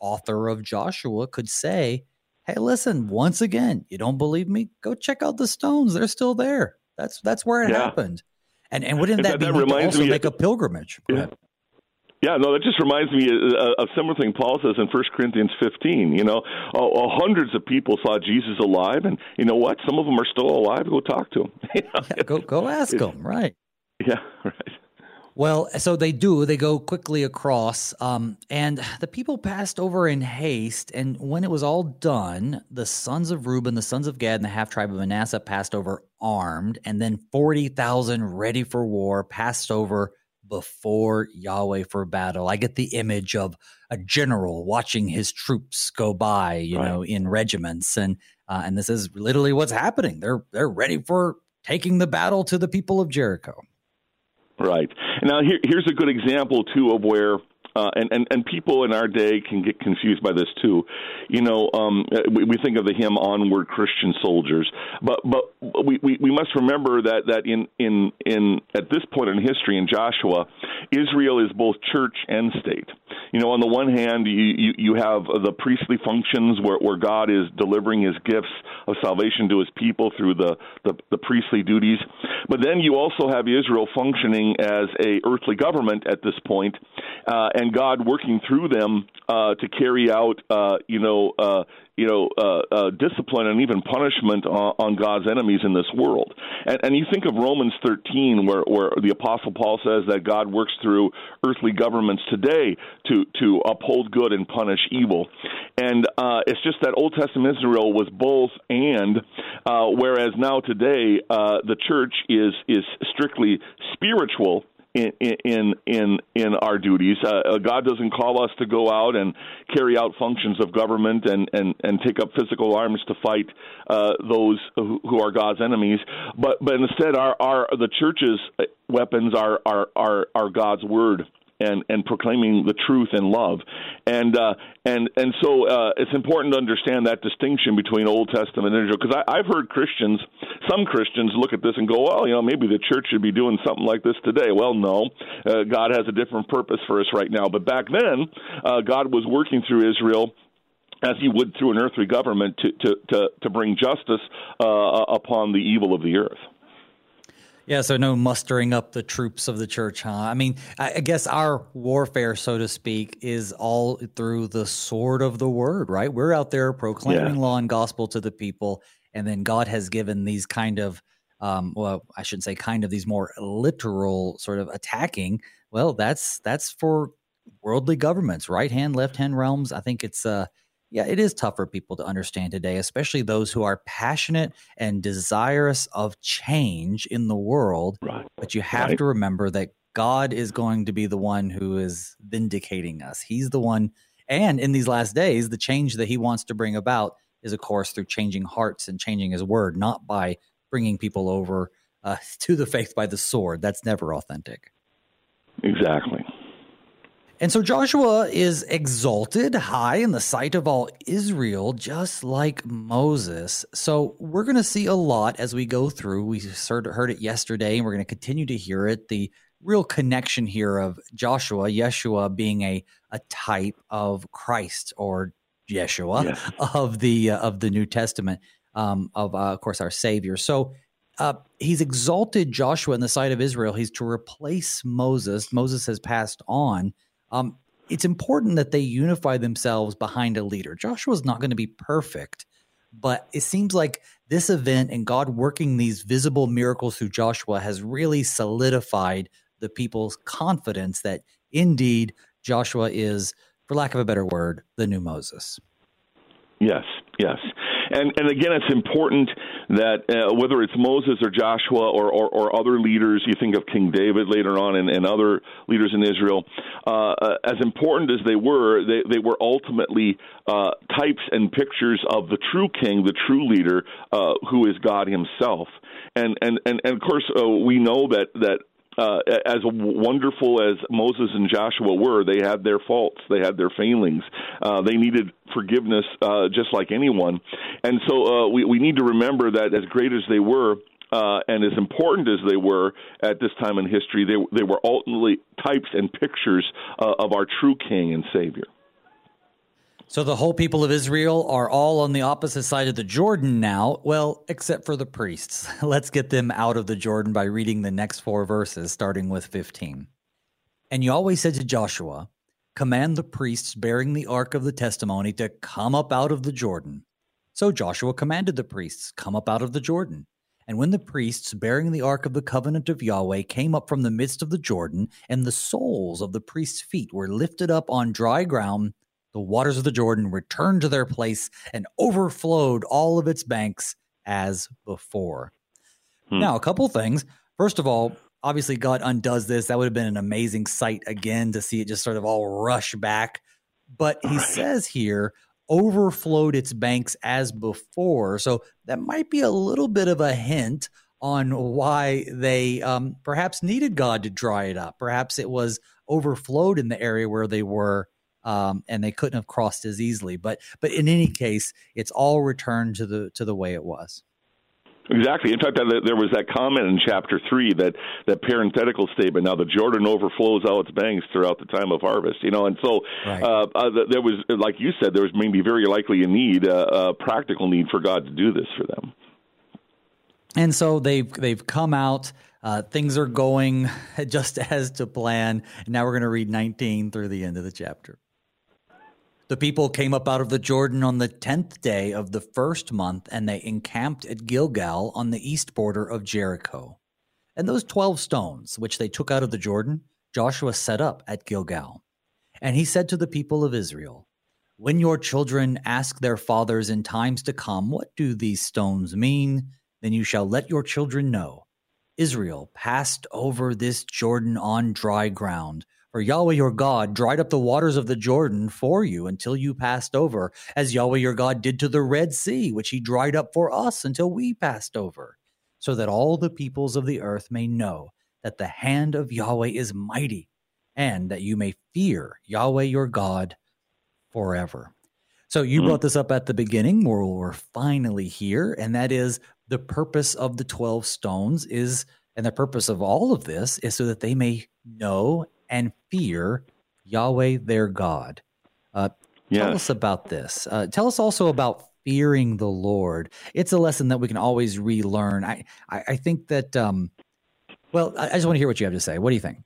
Speaker 1: author of Joshua could say hey, listen, once again, you don't believe me? Go check out the stones. They're still there. That's that's where it yeah. happened. And and wouldn't that, that be that also make of, a pilgrimage?
Speaker 2: yeah. Yeah, no, that just reminds me uh, uh, of a similar thing Paul says in First Corinthians 15. You know, oh, oh, hundreds of people saw Jesus alive, and you know what? Some of them are still alive. Go talk to them.
Speaker 1: yeah, go go ask them. Right.
Speaker 2: Yeah. Right.
Speaker 1: Well, so they do. They go quickly across, um, and the people passed over in haste. And when it was all done, the sons of Reuben, the sons of Gad, and the half tribe of Manasseh passed over armed, and then forty thousand ready for war passed over before Yahweh for battle. I get the image of a general watching his troops go by, you right. know, in regiments, and uh, and this is literally what's happening. They're they're ready for taking the battle to the people of Jericho.
Speaker 2: Right. Now here, here's a good example too of where uh, and, and and people in our day can get confused by this too. You know, um, we, we think of the hymn "Onward, Christian Soldiers," but but we, we, we must remember that that in in in at this point in history in Joshua, Israel is both church and state. You know, on the one hand, you you, you have the priestly functions where, where God is delivering His gifts of salvation to His people through the, the the priestly duties, but then you also have Israel functioning as a earthly government at this point, uh, and God working through them uh, to carry out, uh, you know, uh, you know, uh, uh, discipline and even punishment on, on God's enemies in this world. And, and you think of Romans 13, where, where the Apostle Paul says that God works through earthly governments today to to uphold good and punish evil. And uh, it's just that Old Testament Israel was both and, uh, whereas now today uh, the church is is strictly spiritual in in in in our duties. Uh, uh, God doesn't call us to go out and carry out functions of government and and and take up physical arms to fight uh, those who, who are God's enemies. But but instead, our our the church's weapons are are are, are God's word and and proclaiming the truth in love, and uh, and and so uh, it's important to understand that distinction between Old Testament and Israel. Because I've heard Christians, some Christians, look at this and go, well, you know, maybe the church should be doing something like this today. Well, no, uh, God has a different purpose for us right now. But back then, uh, God was working through Israel as he would through an earthly government to to to, to bring justice uh, upon the evil of the earth.
Speaker 1: Yeah, so no mustering up the troops of the church, huh? I mean, I guess our warfare, so to speak, is all through the sword of the word, right? We're out there proclaiming yeah. law and gospel to the people, and then God has given these kind of, um, well, I shouldn't say kind of, these more literal sort of attacking. Well, that's that's for worldly governments, right hand, left hand realms. I think it's uh yeah, it is tough for people to understand today, especially those who are passionate and desirous of change in the world. Right. But you have right. to remember that God is going to be the one who is vindicating us. He's the one, and in these last days, the change that He wants to bring about is, of course, through changing hearts and changing His word, not by bringing people over uh, to the faith by the sword. That's never authentic.
Speaker 2: Exactly.
Speaker 1: And so Joshua is exalted high in the sight of all Israel, just like Moses. So we're going to see a lot as we go through. We heard it yesterday, and we're going to continue to hear it. The real connection here of Joshua, Yeshua, being a, a type of Christ or Yeshua yes. of the uh, of the New Testament, um, of uh, of course our Savior. So uh, he's exalted Joshua in the sight of Israel. He's to replace Moses. Moses has passed on um, it's important that they unify themselves behind a leader. Joshua's not going to be perfect, but it seems like this event and God working these visible miracles through Joshua has really solidified the people's confidence that indeed Joshua is, for lack of a better word, the new Moses.
Speaker 2: Yes, yes. And and again, it's important that uh, whether it's Moses or Joshua or, or, or, other leaders, you think of King David later on and, and other leaders in Israel, uh, uh, as important as they were, they, they were ultimately uh, types and pictures of the true king, the true leader, uh, who is God Himself. And and and, and of course, uh, we know that that uh, as wonderful as Moses and Joshua were, they had their faults, they had their failings. Uh, they needed forgiveness uh, just like anyone. And so uh, we, we need to remember that as great as they were, uh, and as important as they were at this time in history, they, they were ultimately types and pictures uh, of our true King and Savior.
Speaker 1: So the whole people of Israel are all on the opposite side of the Jordan now. Well, except for the priests. Let's get them out of the Jordan by reading the next four verses, starting with 15. And Yahweh said to Joshua, Command the priests bearing the ark of the testimony to come up out of the Jordan. So Joshua commanded the priests, Come up out of the Jordan. And when the priests bearing the ark of the covenant of Yahweh came up from the midst of the Jordan, and the soles of the priests' feet were lifted up on dry ground, the waters of the Jordan returned to their place and overflowed all of its banks as before. Hmm. Now, a couple things. First of all, obviously God undoes this. That would have been an amazing sight again to see it just sort of all rush back. But he says here, overflowed its banks as before. So that might be a little bit of a hint on why they um, perhaps needed God to dry it up. Perhaps it was overflowed in the area where they were. Um, and they couldn't have crossed as easily, but but in any case, it's all returned to the to the way it was.
Speaker 2: Exactly. In fact, there was that comment in chapter three that that parenthetical statement. Now the Jordan overflows all its banks throughout the time of harvest. You know, and so right. uh, uh, there was, like you said, there was maybe very likely a need, uh, a practical need for God to do this for them.
Speaker 1: And so they've they've come out. Uh, things are going just as to plan. And now we're going to read 19 through the end of the chapter. The people came up out of the Jordan on the tenth day of the first month, and they encamped at Gilgal on the east border of Jericho. And those twelve stones, which they took out of the Jordan, Joshua set up at Gilgal. And he said to the people of Israel, When your children ask their fathers in times to come, What do these stones mean? Then you shall let your children know. Israel passed over this Jordan on dry ground for Yahweh your God dried up the waters of the Jordan for you until you passed over, as Yahweh your God did to the Red Sea, which he dried up for us until we passed over, so that all the peoples of the earth may know that the hand of Yahweh is mighty, and that you may fear Yahweh your God forever. So you mm-hmm. brought this up at the beginning, where we're finally here, and that is the purpose of the 12 stones is, and the purpose of all of this is so that they may know and fear Yahweh their God. Uh, yes. Tell us about this. Uh, tell us also about fearing the Lord. It's a lesson that we can always relearn. I, I, I think that, um, well, I, I just want to hear what you have to say. What do you think?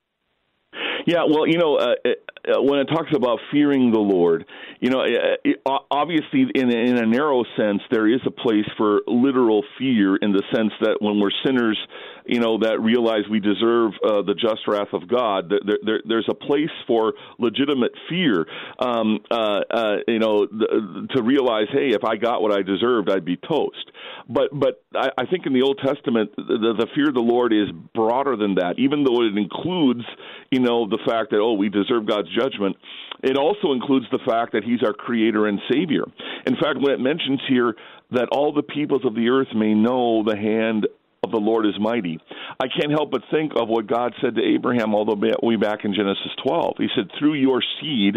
Speaker 2: Yeah, well, you know, uh, uh, when it talks about fearing the Lord, you know, uh, obviously, in a, in a narrow sense, there is a place for literal fear in the sense that when we're sinners, you know, that realize we deserve uh, the just wrath of God, there, there, there's a place for legitimate fear, um, uh, uh, you know, th- to realize, hey, if I got what I deserved, I'd be toast. But but I, I think in the Old Testament, the, the fear of the Lord is broader than that, even though it includes, you know, the fact that oh, we deserve God's judgment. It also includes the fact that He's our Creator and Savior. In fact, when it mentions here that all the peoples of the earth may know the hand of the Lord is mighty. I can't help but think of what God said to Abraham all the way back in Genesis 12. He said, Through your seed,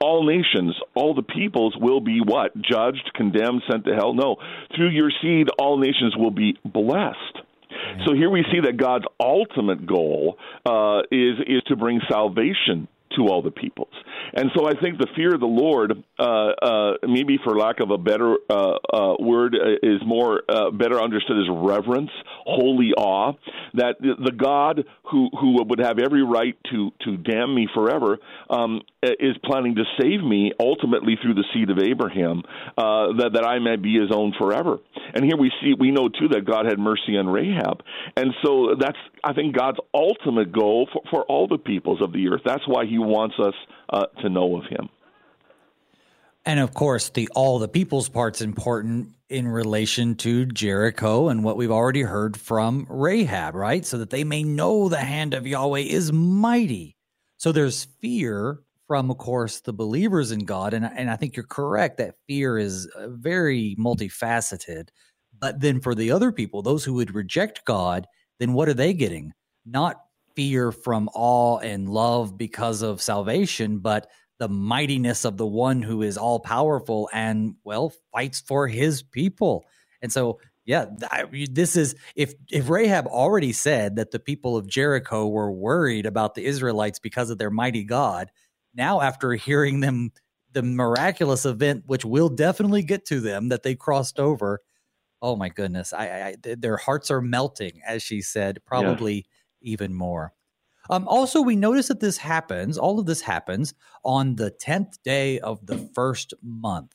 Speaker 2: all nations, all the peoples will be what? Judged, condemned, sent to hell? No. Through your seed, all nations will be blessed. So here we see that God's ultimate goal uh, is is to bring salvation to all the peoples. And so I think the fear of the Lord, uh, uh, maybe for lack of a better uh, uh word, uh, is more uh, better understood as reverence, holy awe. That the God who who would have every right to to damn me forever um, is planning to save me ultimately through the seed of Abraham, uh, that that I may be His own forever. And here we see we know too that God had mercy on Rahab, and so that's I think God's ultimate goal for, for all the peoples of the earth. That's why He wants us uh, to know of him.
Speaker 1: And of course, the all the people's part's important in relation to Jericho and what we've already heard from Rahab, right? So that they may know the hand of Yahweh is mighty. So there's fear from, of course, the believers in God. And, and I think you're correct that fear is uh, very multifaceted. But then for the other people, those who would reject God, then what are they getting? Not fear from awe and love because of salvation, but the mightiness of the one who is all powerful and well fights for his people. And so, yeah, this is if if Rahab already said that the people of Jericho were worried about the Israelites because of their mighty God, now after hearing them the miraculous event, which will definitely get to them, that they crossed over. Oh my goodness, I, I their hearts are melting, as she said, probably. Yeah even more. Um, also, we notice that this happens, all of this happens on the 10th day of the first month.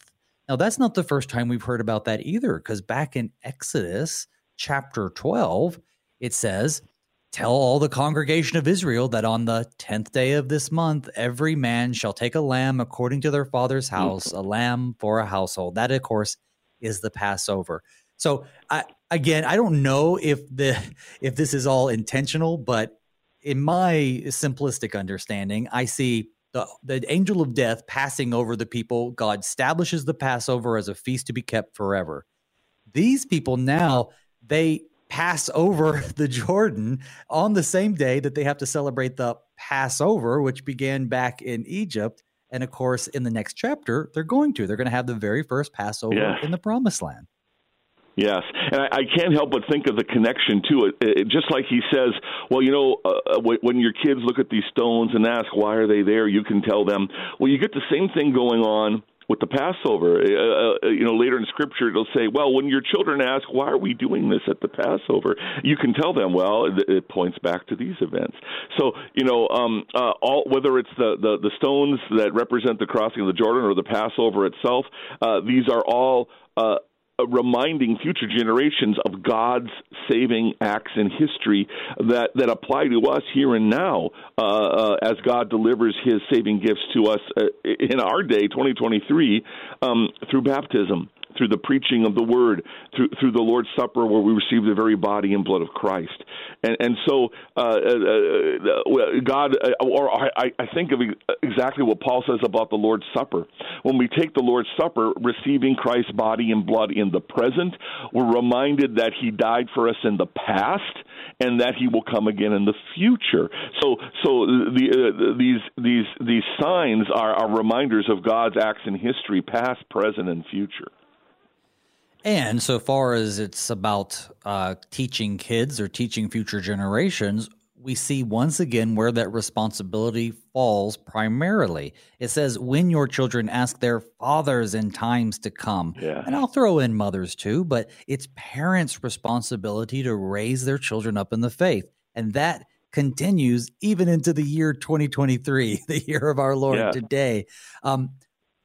Speaker 1: Now, that's not the first time we've heard about that either, because back in Exodus chapter 12, it says, Tell all the congregation of Israel that on the 10th day of this month, every man shall take a lamb according to their father's house, a lamb for a household. That, of course, is the Passover. So, I, again, I don't know if the if this is all intentional, but in my simplistic understanding, I see the, the angel of death passing over the people. God establishes the Passover as a feast to be kept forever. These people now, they pass over the Jordan on the same day that they have to celebrate the Passover, which began back in Egypt. And of course, in the next chapter, they're going to. They're going to have the very first Passover yeah. in the promised land.
Speaker 2: Yes, and I, I can't help but think of the connection to it. it just like he says, well, you know, uh, uh when your kids look at these stones and ask why are they there, you can tell them. Well, you get the same thing going on with the Passover. Uh, uh, uh, you know, later in Scripture, it'll say, "Well, when your children ask, why are we doing this at the Passover?" You can tell them, "Well, it, it points back to these events." So, you know, um, uh, all whether it's the, the the stones that represent the crossing of the Jordan or the Passover itself, uh, these are all. Uh, reminding future generations of God's saving acts in history that, that apply to us here and now uh, uh, as God delivers his saving gifts to us uh, in our day, 2023, um, through baptism through the preaching of the word, through through the Lord's Supper, where we receive the very body and blood of Christ. And and so uh, uh, uh God, uh, or I, I think of exactly what Paul says about the Lord's Supper. When we take the Lord's Supper, receiving Christ's body and blood in the present, we're reminded that He died for us in the past and that he will come again in the future. So, so the, uh, these these these signs are, are reminders of God's acts in history, past, present, and future.
Speaker 1: And so far as it's about uh, teaching kids or teaching future generations, we see once again where that responsibility falls primarily. It says, when your children ask their fathers in times to come. Yeah. And I'll throw in mothers too, but it's parents' responsibility to raise their children up in the faith. And that continues even into the year 2023, the year of our Lord yeah. today. Um,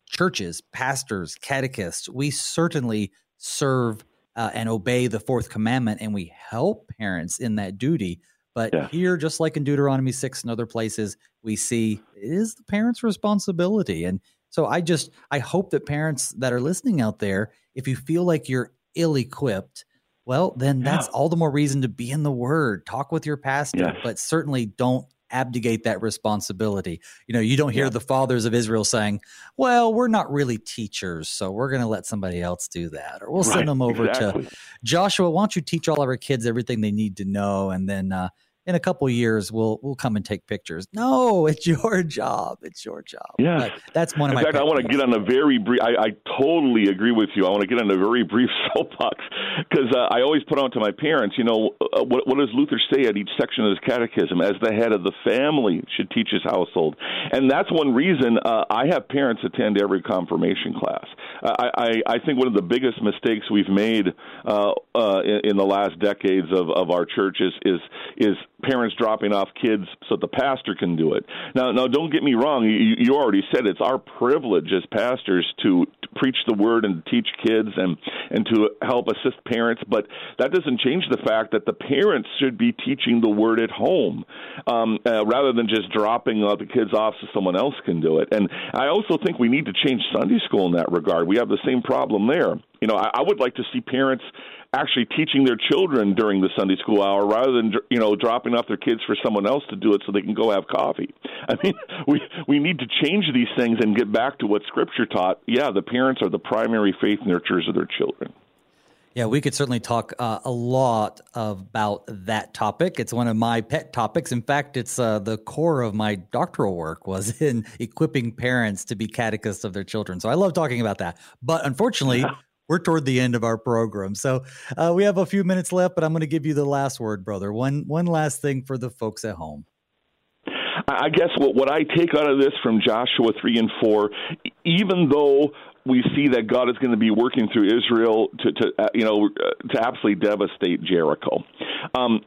Speaker 1: churches, pastors, catechists, we certainly serve uh, and obey the fourth commandment and we help parents in that duty. But yeah. here, just like in Deuteronomy 6 and other places, we see it is the parents' responsibility. And so I just, I hope that parents that are listening out there, if you feel like you're ill equipped, well, then yeah. that's all the more reason to be in the Word, talk with your pastor, but certainly don't abdicate that responsibility. You know, you don't hear yeah. the fathers of Israel saying, "Well, we're not really teachers, so we're going to let somebody else do that, or we'll right, send them over exactly. to Joshua. Why don't you teach all of our kids everything they need to know, and then uh, in a couple years we'll we'll come and take pictures. No, it's your job. It's your job.
Speaker 2: Yeah,
Speaker 1: but that's one of
Speaker 2: in
Speaker 1: my.
Speaker 2: In fact, I want to get on a very brief. I, I, totally agree with you. I want to get on a very brief soapbox because uh, I always put on to my parents. You know, uh, what, what does Luther say at each section of his catechism? As the head of the family, should teach his household, and that's one reason uh, I have parents attend every confirmation class. I, I, I think one of the biggest mistakes we've made uh, uh, in, in the last decades of, of our churches is is parents dropping off kids so the pastor can do it. Now, now, don't get me wrong. You, you already said it's our privilege as pastors to, to preach the word and teach kids and and to help assist parents. But that doesn't change the fact that the parents should be teaching the word at home um, uh, rather than just dropping uh, the kids off so someone else can do it. And I also think we need to change Sunday school in that regard. We have the same problem there. You know, I, I would like to see parents actually teaching their children during the Sunday school hour rather than you know dropping off their kids for someone else to do it so they can go have coffee. I mean, we we need to change these things and get back to what Scripture taught. Yeah, the parents are the primary faith nurturers of their children.
Speaker 1: Yeah, we could certainly talk uh, a lot about that topic. It's one of my pet topics. In fact, it's uh, the core of my doctoral work was in equipping parents to be catechists of their children. So I love talking about that. But unfortunately, we're toward the end of our program. So uh, we have a few minutes left, but I'm going to give you the last word, brother. One one last thing for the folks at home.
Speaker 2: I guess what, what I take out of this from Joshua 3 and 4, even though we see that God is going to be working through Israel to, to uh, you know, uh, to absolutely devastate Jericho. Um,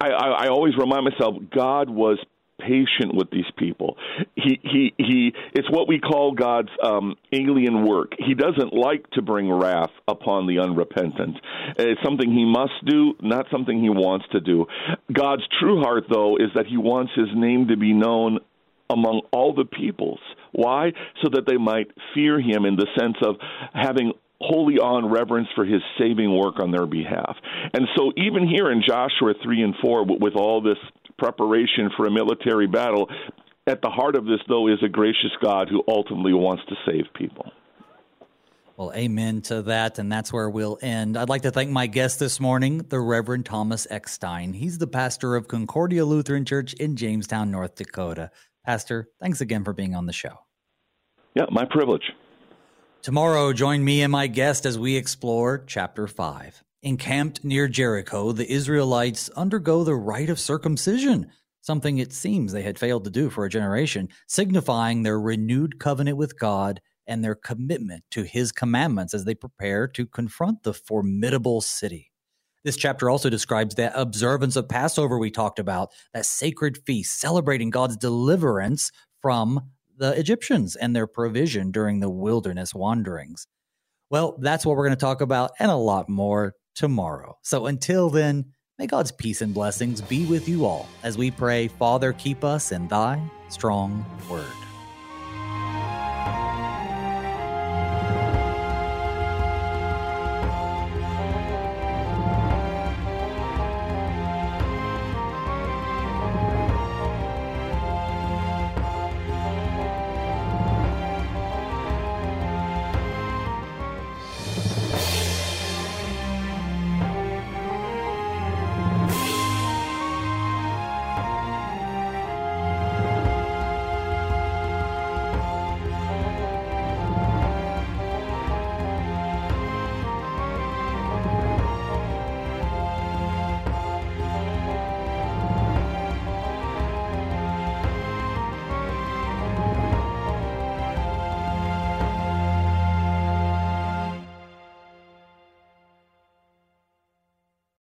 Speaker 2: I, I, I always remind myself God was patient with these people. He he he. It's what we call God's um, alien work. He doesn't like to bring wrath upon the unrepentant. It's something He must do, not something He wants to do. God's true heart, though, is that He wants His name to be known among all the peoples. Why? So that they might fear Him in the sense of having holy and reverence for his saving work on their behalf. And so, even here in Joshua 3 and 4, with all this preparation for a military battle. At the heart of this, though, is a gracious God who ultimately wants to save people.
Speaker 1: Well, amen to that. And that's where we'll end. I'd like to thank my guest this morning, the Reverend Thomas Eckstein. He's the pastor of Concordia Lutheran Church in Jamestown, North Dakota. Pastor, thanks again for being on the show.
Speaker 2: Yeah, my privilege.
Speaker 1: Tomorrow, join me and my guest as we explore chapter 5. Encamped near Jericho, the Israelites undergo the rite of circumcision, something it seems they had failed to do for a generation, signifying their renewed covenant with God and their commitment to his commandments as they prepare to confront the formidable city. This chapter also describes that observance of Passover we talked about, that sacred feast celebrating God's deliverance from the Egyptians and their provision during the wilderness wanderings. Well, that's what we're going to talk about and a lot more tomorrow. So until then, may God's peace and blessings be with you all as we pray, Father, keep us in thy strong word.